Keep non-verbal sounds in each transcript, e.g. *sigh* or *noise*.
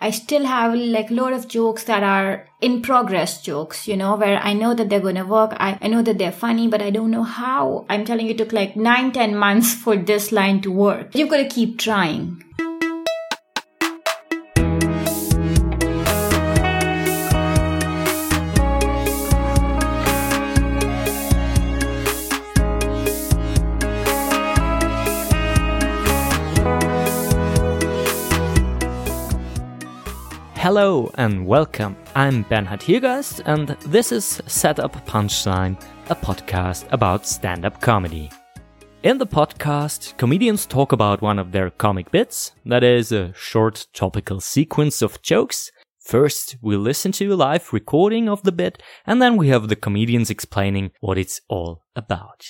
I still have like a lot of jokes that are in progress jokes, you know, where I know that they're going to work. I, I know that they're funny, but I don't know how. I'm telling you, it took like nine, ten months for this line to work. You've got to keep trying. Hello and welcome. I'm Bernhard Hiergeist, and this is Set Up Punchline, a podcast about stand up comedy. In the podcast, comedians talk about one of their comic bits, that is, a short topical sequence of jokes. First, we listen to a live recording of the bit, and then we have the comedians explaining what it's all about.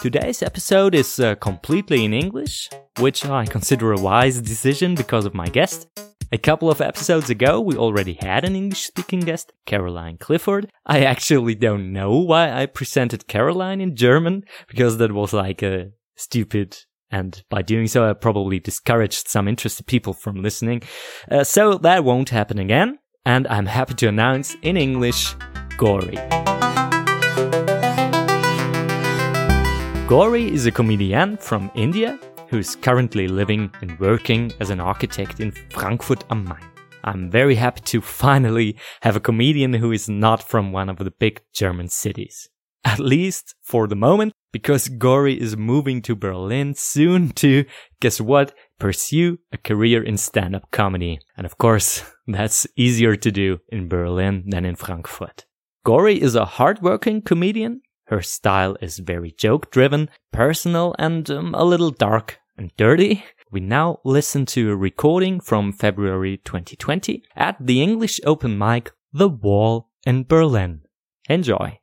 Today's episode is uh, completely in English, which I consider a wise decision because of my guest. A couple of episodes ago, we already had an English speaking guest, Caroline Clifford. I actually don't know why I presented Caroline in German, because that was like a stupid and by doing so, I probably discouraged some interested people from listening. Uh, so that won't happen again. And I'm happy to announce in English, Gauri. Gauri is a comedian from India who's currently living and working as an architect in Frankfurt am Main. I'm very happy to *laughs* finally have a comedian who is not from one of the big German cities. *laughs* At least for the moment, because Gauri is moving to Berlin soon *laughs* to, guess what, pursue a career in stand-up comedy. And of course, that's easier to do in Berlin than in Frankfurt. Gauri is a hardworking comedian her style is very joke driven, personal, and um, a little dark and dirty. We now listen to a recording from February 2020 at the English open mic The Wall in Berlin. Enjoy.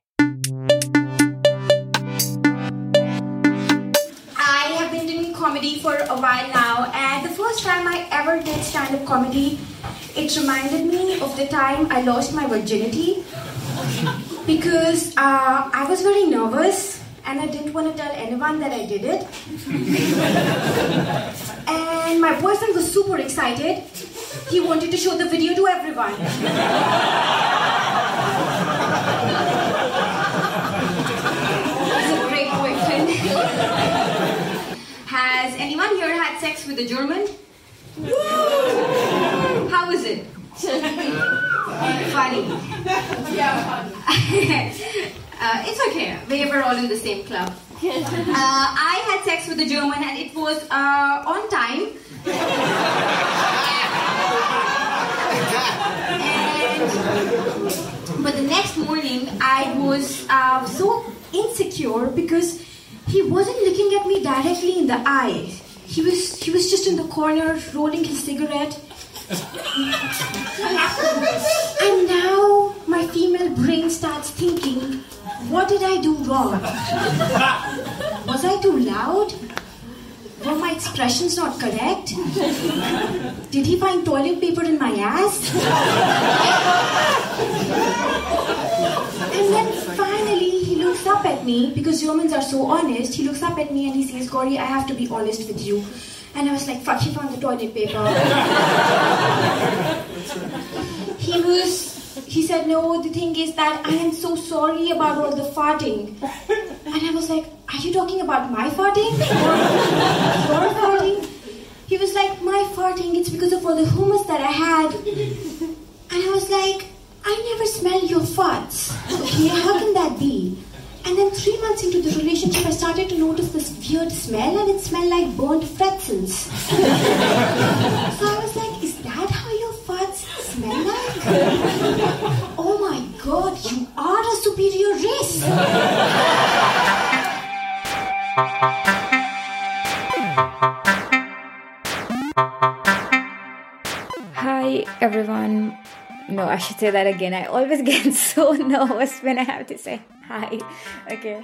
I have been doing comedy for a while now, and the first time I ever did stand up comedy, it reminded me of the time I lost my virginity *laughs* because uh, I was very nervous and I didn't want to tell anyone that I did it. and my boyfriend was super excited. He wanted to show the video to everyone. He's a great boyfriend. Has anyone here had sex with a German? How was it? funny. Yeah, funny. *laughs* uh, it's okay. We were all in the same club. Uh, I had sex with a German and it was uh, on time. and, but the next morning, I was uh, so insecure because he wasn't looking at me directly in the eye. He was, he was just in the corner rolling his cigarette and now my female brain starts thinking, what did I do wrong? Was I too loud? Were my expressions not correct? Did he find toilet paper in my ass? and then finally he looks up at me, because Germans are so honest, he looks up at me and he says, Gauri, I have to be honest with you. And I was like, fuck, he found the toilet paper. *laughs* he was, he said, no, the thing is that I am so sorry about all the farting. And I was like, are you talking about my farting? *laughs* Your farting? He was like, my farting, it's because of all the hummus that I had. And I was like, I never smell your farts. Okay, how can that be? And then three months into the relationship, I started to notice this weird smell, and it smelled like burnt pretzels. *laughs* so I was like, smell like? *laughs* oh my god, you are a superior race! Hi, everyone. No, I should say that again. I always *laughs* get so nervous when I have to say hi. Okay.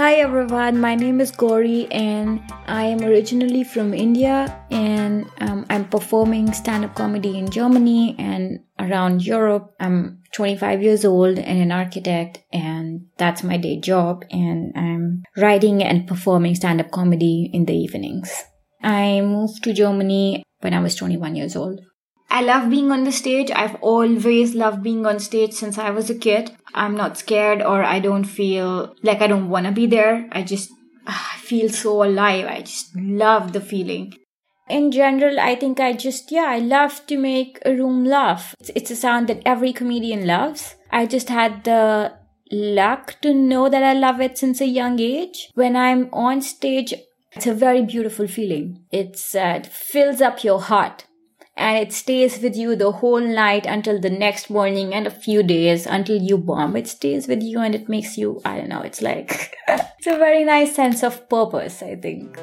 Hi everyone, my name is Gauri and I am originally from India and um, I'm performing stand up comedy in Germany and around Europe. I'm 25 years old and an architect and that's my day job and I'm writing and performing stand up comedy in the evenings. I moved to Germany when I was 21 years old. I love being on the stage. I've always loved being on stage since I was a kid. I'm not scared or I don't feel like I don't want to be there. I just ah, I feel so alive. I just love the feeling. In general, I think I just, yeah, I love to make a room laugh. It's, it's a sound that every comedian loves. I just had the luck to know that I love it since a young age. When I'm on stage, it's a very beautiful feeling. It's, uh, it fills up your heart and it stays with you the whole night until the next morning and a few days until you bomb. It stays with you and it makes you, I don't know, it's like, *laughs* it's a very nice sense of purpose, I think.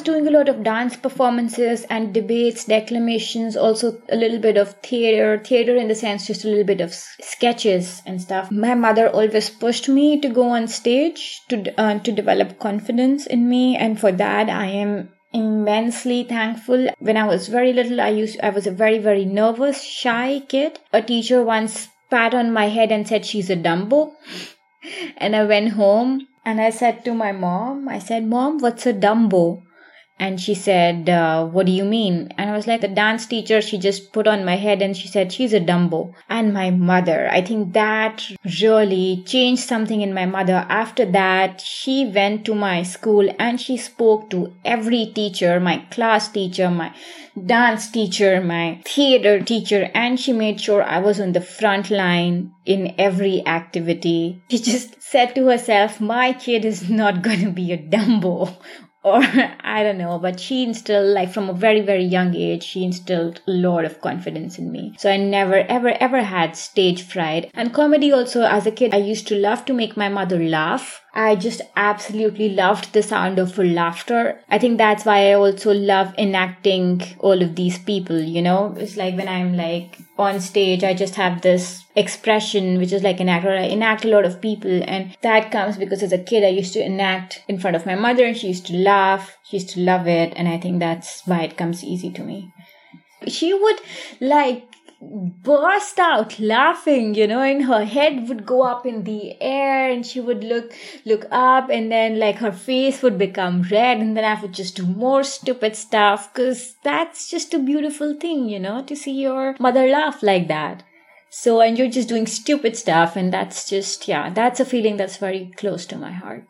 Was doing a lot of dance performances and debates, declamations, also a little bit of theater, theater in the sense just a little bit of sketches and stuff. My mother always pushed me to go on stage to uh, to develop confidence in me, and for that I am immensely thankful. When I was very little, I used I was a very very nervous, shy kid. A teacher once pat on my head and said she's a Dumbo. *laughs* And I went home and I said to my mom, I said, Mom, what's a Dumbo? And she said uh, what do you mean? And i was like the dance teacher she just put on my head and she said she's a dumbo. And my mother i think that really changed something in my mother. After that she went to my school and she spoke to every teacher my class teacher my dance teacher my theater teacher and she made sure i was on the front line in every activity. She just said to herself my kid is not going to be a dumbo or *laughs* I don't know, but she instilled like from a very, very young age, she instilled a lot of confidence in me. So I never, ever, ever had stage fright. And comedy also, as a kid, I used to love to make my mother laugh. I just absolutely loved the sound of her laughter. I think that's why I also love enacting all of these people, you know? It's like when I'm like on stage, I just have this expression, which is like an actor. I enact a lot of people, and that comes because as a kid, I used to enact in front of my mother, and she used to laugh. She used to love it, and I think that's why it comes easy to me. She would like burst out laughing you know and her head would go up in the air and she would look look up and then like her face would become red and then i would just do more stupid stuff because that's just a beautiful thing you know to see your mother laugh like that. So and you're just doing stupid stuff and that's just yeah that's a feeling that's very close to my heart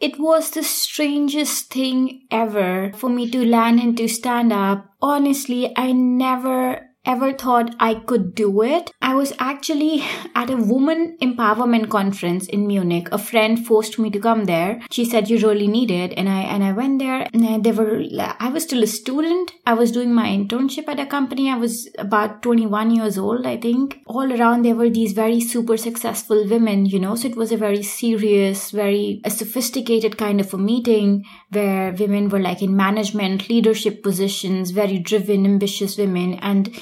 It was the strangest thing ever for me to land into stand up. Honestly, I never ever thought I could do it. I was actually *laughs* at a woman empowerment conference in Munich. A friend forced me to come there. She said you really need it and I and I went there and they were I was still a student. I was doing my internship at a company. I was about 21 years old, I think. All around there were these very super successful women, you know. So it was a very serious, very sophisticated kind of a meeting where women were like in management, leadership positions, very driven, ambitious women and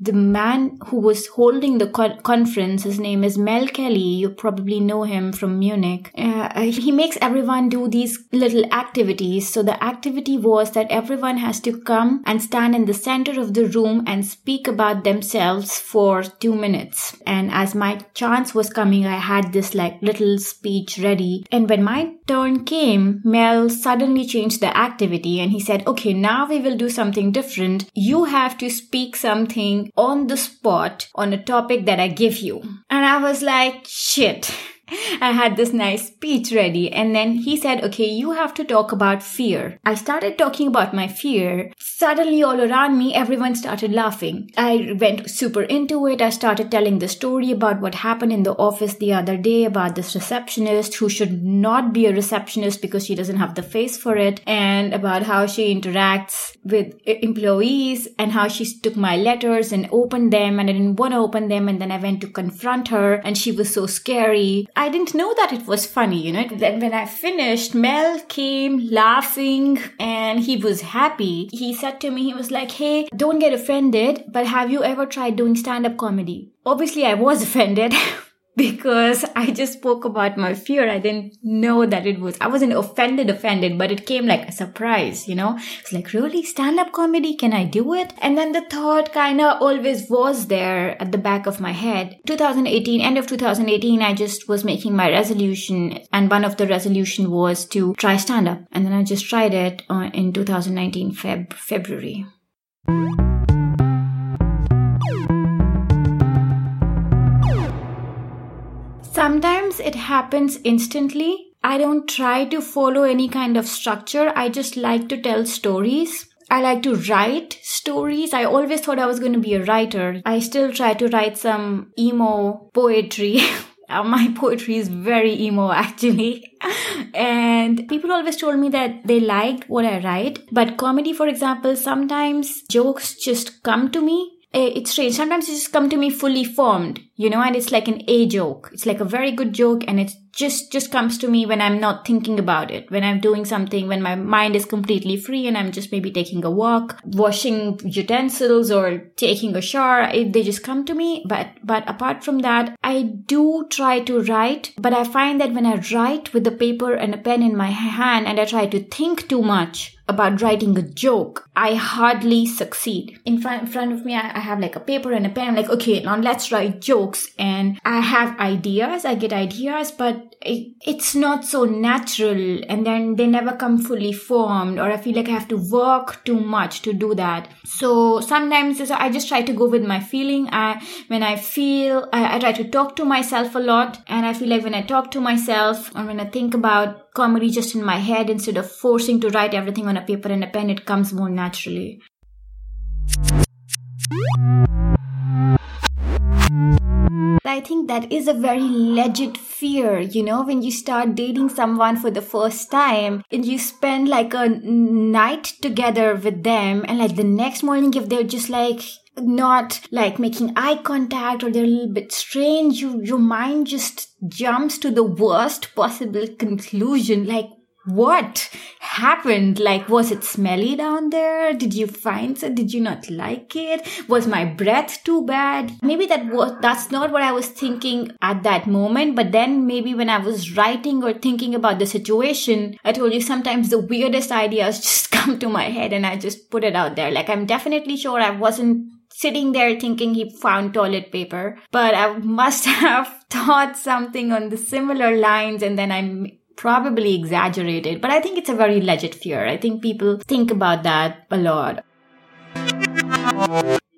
the man who was holding the co- conference, his name is Mel Kelly. You probably know him from Munich. Uh, he makes everyone do these little activities. So the activity was that everyone has to come and stand in the center of the room and speak about themselves for two minutes. And as my chance was coming, I had this like little speech ready. And when my turn came, Mel suddenly changed the activity and he said, okay, now we will do something different. You have to speak something on the spot on a topic that I give you. And I was like, shit. I had this nice speech ready. And then he said, okay, you have to talk about fear. I started talking about my fear. Suddenly, all around me, everyone started laughing. I went super into it. I started telling the story about what happened in the office the other day about this receptionist who should not be a receptionist because she doesn't have the face for it, and about how she interacts with employees and how she took my letters and opened them and I didn't want to open them. And then I went to confront her and she was so scary. I didn't know that it was funny, you know. Then when I finished, Mel came laughing and he was happy. He said to me, he was like, Hey, don't get offended, but have you ever tried doing stand up comedy? Obviously, I was *laughs* offended. Because I just spoke about my fear. I didn't know that it was, I wasn't offended, offended, but it came like a surprise, you know? It's like, really? Stand up comedy? Can I do it? And then the thought kind of always was there at the back of my head. 2018, end of 2018, I just was making my resolution and one of the resolution was to try stand up. And then I just tried it uh, in 2019 Feb, February. Sometimes it happens instantly. I don't try to follow any kind of structure. I just like to tell stories. I like to write stories. I always thought I was going to be a writer. I still try to write some emo poetry. *laughs* Uh, my poetry is very emo *laughs* actually. and people always told me that they liked what I write. But comedy, for example, sometimes jokes just come to me Eh, it's strange. Sometimes it just come to me fully formed, you know, and it's like an A joke. It's like a very good joke and it just, just comes to me when I'm not thinking about it, when I'm doing something, when my mind is completely free and I'm just maybe taking a walk, washing utensils or taking a shower. It, they just come to me. But, but apart from that, I do try to write, but I find that when I write with a paper and a pen in my hand and I try to think too much, about writing a joke, I hardly succeed. In front, in front of me, I, I have like a paper and a pen. I'm like, okay, now let's write And I have ideas, I get ideas, but it, it's not so natural. And then they never come fully formed, or I feel like I have to work too much to do that. So sometimes I just try to go with my feeling. I, when I feel, I, I try to talk to myself a lot. And I feel like when I talk to myself, or when I think about comedy just in my head instead of forcing to write everything on a paper and a pen it comes more naturally I think that is a very legit fear, you know, when you start dating someone for the first time and you spend like a night together with them and like the next morning if they're just like not like making eye contact or they're a little bit strange, you, your mind just jumps to the worst possible conclusion. Like, what happened? Like, was it smelly down there? Did you find it? Did you not like it? Was my breath too bad? Maybe that was, that's not what I was thinking at that moment. But then maybe when I was writing or thinking about the situation, I told you sometimes the weirdest ideas *laughs* just come to my head and I just put it out there. Like, I'm definitely sure I wasn't sitting there thinking he found toilet paper, but I must *laughs* have thought something on the similar lines and then I probably exaggerated. But I think it's a very legit fear. I think people think about that a lot.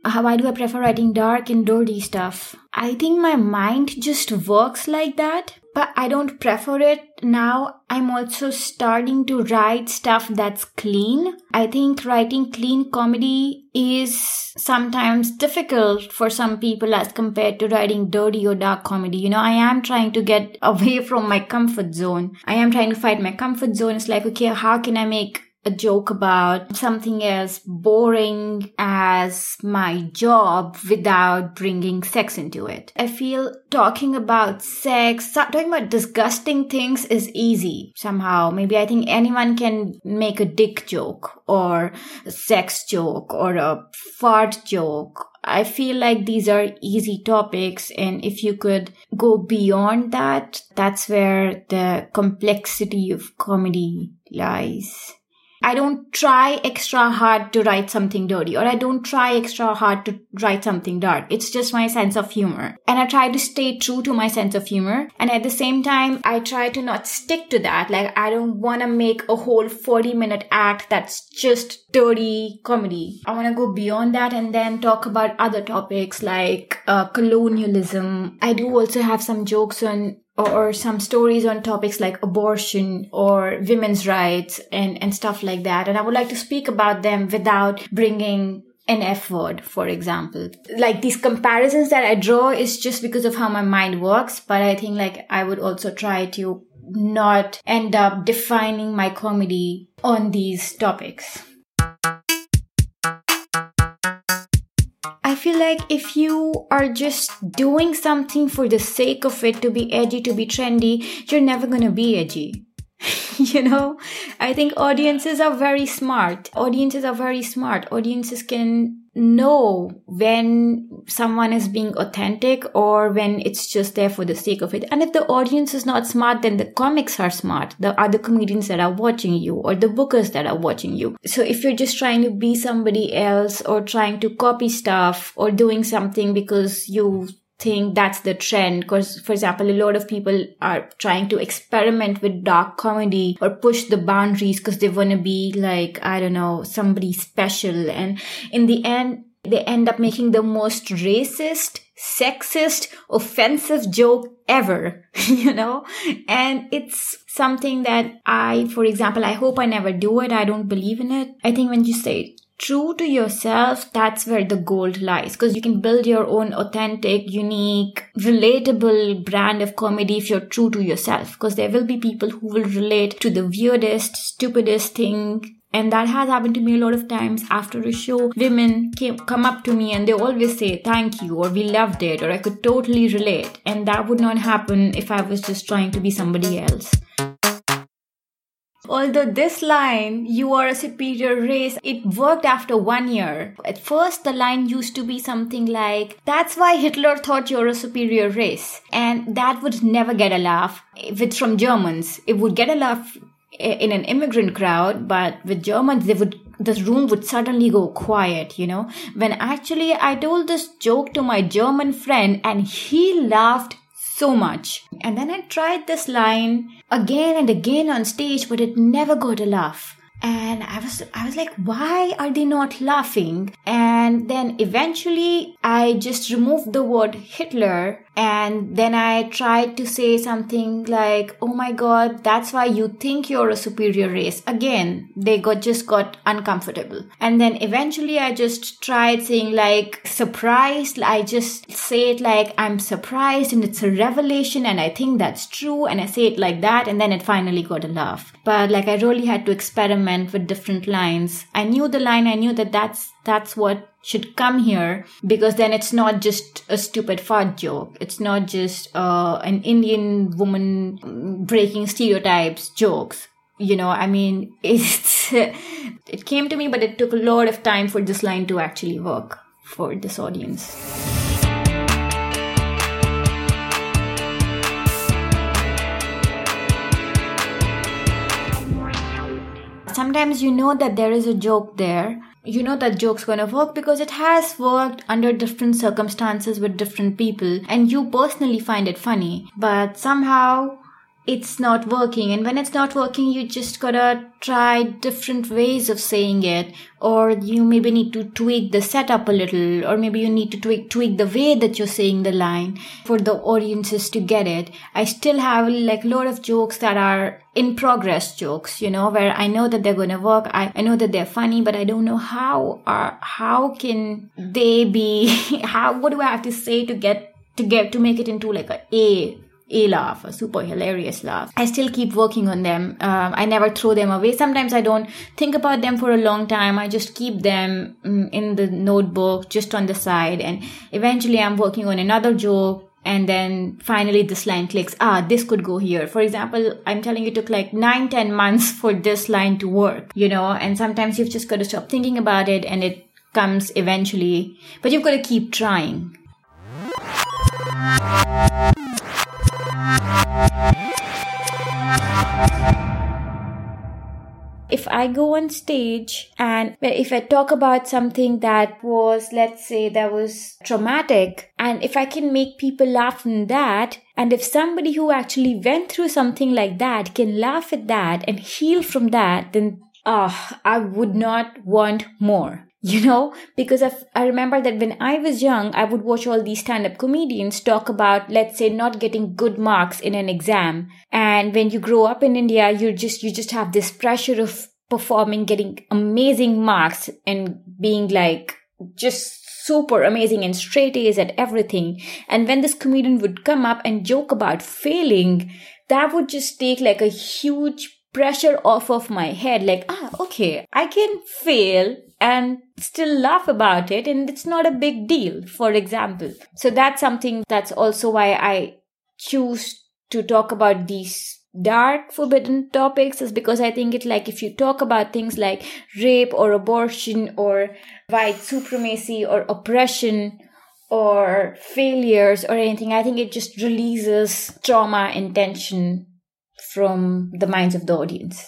Why do I prefer writing dark and dirty stuff? I think my mind just works like that but I don't prefer it now. I'm also starting to write stuff that's clean. I think writing clean comedy is sometimes difficult for some people as compared to writing dirty or dark comedy. You know, I am trying to get *laughs* away from my comfort zone. I am trying to find my comfort zone. It's like, okay, how can I make a joke about something as boring as my job without bringing sex into it. I feel talking about sex, talking about disgusting things is easy somehow. Maybe I think anyone can make a dick joke or a sex joke or a fart joke I feel like these are easy topics. And if you could go beyond that, that's where the complexity of comedy lies. I don't try extra hard to write something dirty or I don't try extra hard to write something dark. It's just my sense of humor. And I try to stay true to my sense of humor. And at the same time, I try to not stick to that. Like, I don't want to make a whole 40 minute act that's just dirty comedy. I want to go beyond that and then talk about other topics like uh, colonialism. I do also have some jokes on or some stories on topics like abortion or women's rights and, and stuff like that. And I would like to speak about them without bringing an F word, for example. Like these comparisons that I draw is just because of how my mind works, but I think like I would also try to not end up defining my comedy on these topics. Feel like if you are just doing something for the sake of it to be edgy, to be trendy, you're never gonna be edgy. *laughs* you know, I think audiences are very smart. Audiences are very smart. Audiences can know when someone is being authentic or when it's just there for the sake of it. And if the audience is not smart, then the comics are smart. The other comedians that are watching you or the bookers that are watching you. So if you're just trying to be somebody else or trying to copy stuff or doing something because you think that's the trend. Because for example a lot of people are trying to experiment with dark comedy or push the boundaries because they want to be like i don't know somebody special. And in the end they end up making the most racist sexist offensive joke ever *laughs* you know? And it's something that i for example i hope i never do it. I don't believe in it. I think when you say true to yourself, that's where the gold lies. Because you can build your own authentic, unique, relatable brand of comedy if you're true to yourself. Because there will be people who will relate to the weirdest, stupidest thing. And that has happened to me a lot of times after a show. Women came, come up to me and they always say thank you or we loved it or I could totally relate. And that would not happen if I was just trying to be somebody else. Although this line, you are a superior race, it worked after one year. At first, the line used to be something like, that's why Hitler thought you're a superior race. And that would never get a laugh. If it's from Germans, it would get a laugh in an immigrant crowd, but with Germans, they would the room would suddenly go quiet, you know. When actually I told this joke to my German friend and he laughed so much. And then I tried this line again and again on stage, but it never got a laugh and i was i was like why are they not laughing and then eventually i just removed the word hitler and then i tried to say something like oh my god that's why you think you're a superior race. Again they got just got uncomfortable. And then eventually i just tried saying like surprised i just say it like i'm surprised and it's a revelation and i think that's true and i say it like that and then it finally got a laugh. But like i really had to experiment with different lines. I knew the line, I knew that that's, that's what should come here because then it's not just a stupid fart joke. It's not just uh, an Indian woman breaking stereotypes jokes. You know, I mean, *laughs* it's, it came to me, but it took a lot of time for this line to actually work for this audience. Sometimes you know that there is a joke there. You know that joke's gonna work because it has worked under different circumstances with different people and you personally find it funny. But somehow it's not working. And when it's not working you just gotta try different ways of saying it. Or you maybe need to tweak the setup a little. Or maybe you need to tweak tweak the way that you're saying the line for the audiences to get it. I still have like a lot of jokes that are in progress jokes you know where i know that they're gonna work. I, I know that they're funny but i don't know how are how can they be *laughs* how what do i have to say to get to get to make it into like a a a laugh, a super hilarious laugh. I still keep working on them. Um, I never throw them away. Sometimes I don't think about them for a long time. I just keep them um, in the notebook, just on the side. And eventually I'm working on another joke. And then finally this line clicks. Ah, this could go here. For example, I'm telling you it took like nine, ten months for this line to work, you know, and sometimes you've just got to stop thinking about it and it comes eventually, but you've got to keep trying. If I go on stage and if I talk about something that was, let's say, that was traumatic, and if I can make people laugh from that, and if somebody who actually went through something like that can laugh at that and heal from that, then ah, I would not want more you know because i remember that when i was young i would watch all these stand-up comedians talk about let's say not getting good marks in an exam and when you grow up in india you just you just have this pressure of performing getting amazing marks and being like just super amazing and straight A's at everything. And when this comedian would come up and joke about failing, that would just take like a huge pressure off of my head. Like, ah, okay, I can fail and still laugh about it and it's not a big deal for example so that's something that's also why i choose to talk about these dark forbidden topics is because I think it like if you talk about things like rape or abortion or white supremacy or oppression or failures or anything, I think it just releases trauma and tension from the minds of the audience.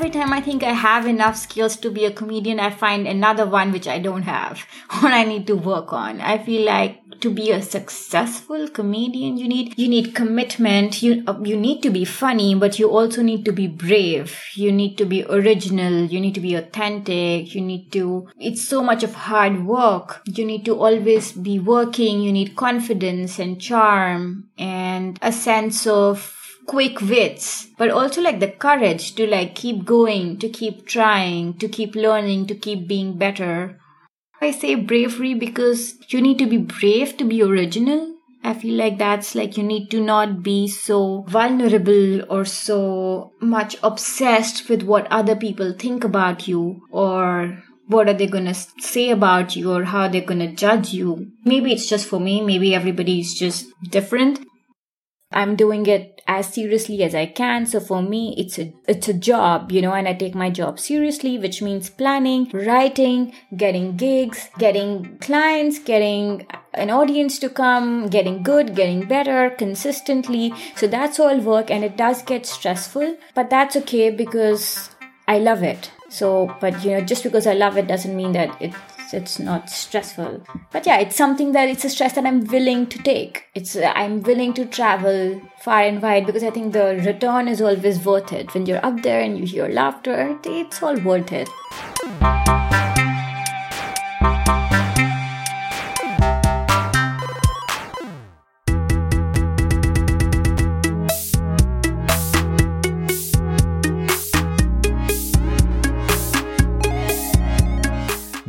Every time I think I have enough skills to be a comedian, I find another one which I don't have *laughs* or I need to work on. I feel like to be a successful comedian, you need you need commitment. You you need to be funny, but you also need to be brave. You need to be original. You need to be authentic. You need to. It's so much of hard work. You need to always be working. You need confidence and charm and a sense of quick wits, but also like the courage to like keep going, to keep trying, to keep learning, to keep being better. I say bravery because you need to be brave to be original. I feel like that's like you need to not be so vulnerable or so much obsessed with what other people think about you or what are they going to say about you or how they're going to judge you. Maybe it's just for me, maybe everybody's just different. I'm doing it as seriously as I can. So for me, it's a, it's a job, you know, and I take my job seriously, which means planning, writing, getting gigs, getting clients, getting an audience to come, getting good, getting better consistently. So that's all work and it does get stressful, but that's okay because I love it. So, but you know, just because I love it doesn't mean that it it's not stressful. But yeah it's something that it's a stress that i'm willing to take. It's i'm willing to travel far and wide because i think the return is always worth it. When you're up there and you hear laughter it's all worth it.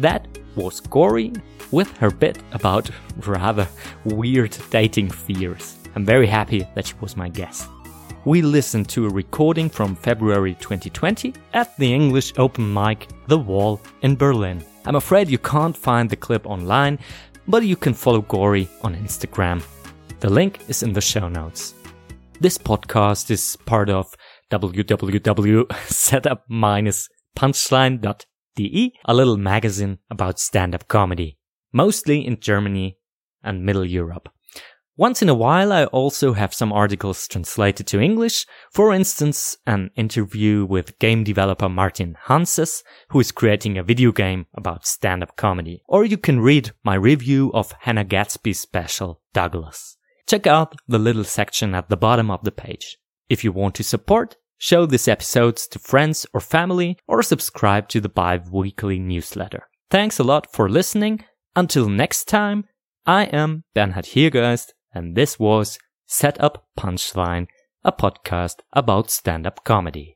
That was Gauri with her bit about rather weird dating fears. I'm very happy that she was my guest. We listened to a recording from February 2020 at the English open mic The Wall in Berlin. I'm afraid you can't find the clip online, but you can follow Gauri on Instagram. The link is in the show notes. This podcast is part of www.setup-punchline.com *laughs* A little magazine about stand-up comedy, mostly in Germany and Middle Europe. Once in a while, I also have some articles translated to English. For instance, an interview with game developer Martin Hanses, who is creating a video game about stand-up comedy. Or you can read my review of Hannah Gadsby's special, Douglas. Check out the little section at the bottom of the page. If you want to support, show these episodes to friends or family, or subscribe to the bi-weekly newsletter. Thanks a lot for listening. Until next time, I am Bernhard Hiergeist, and this was Set Up Punchline, a podcast about stand-up comedy.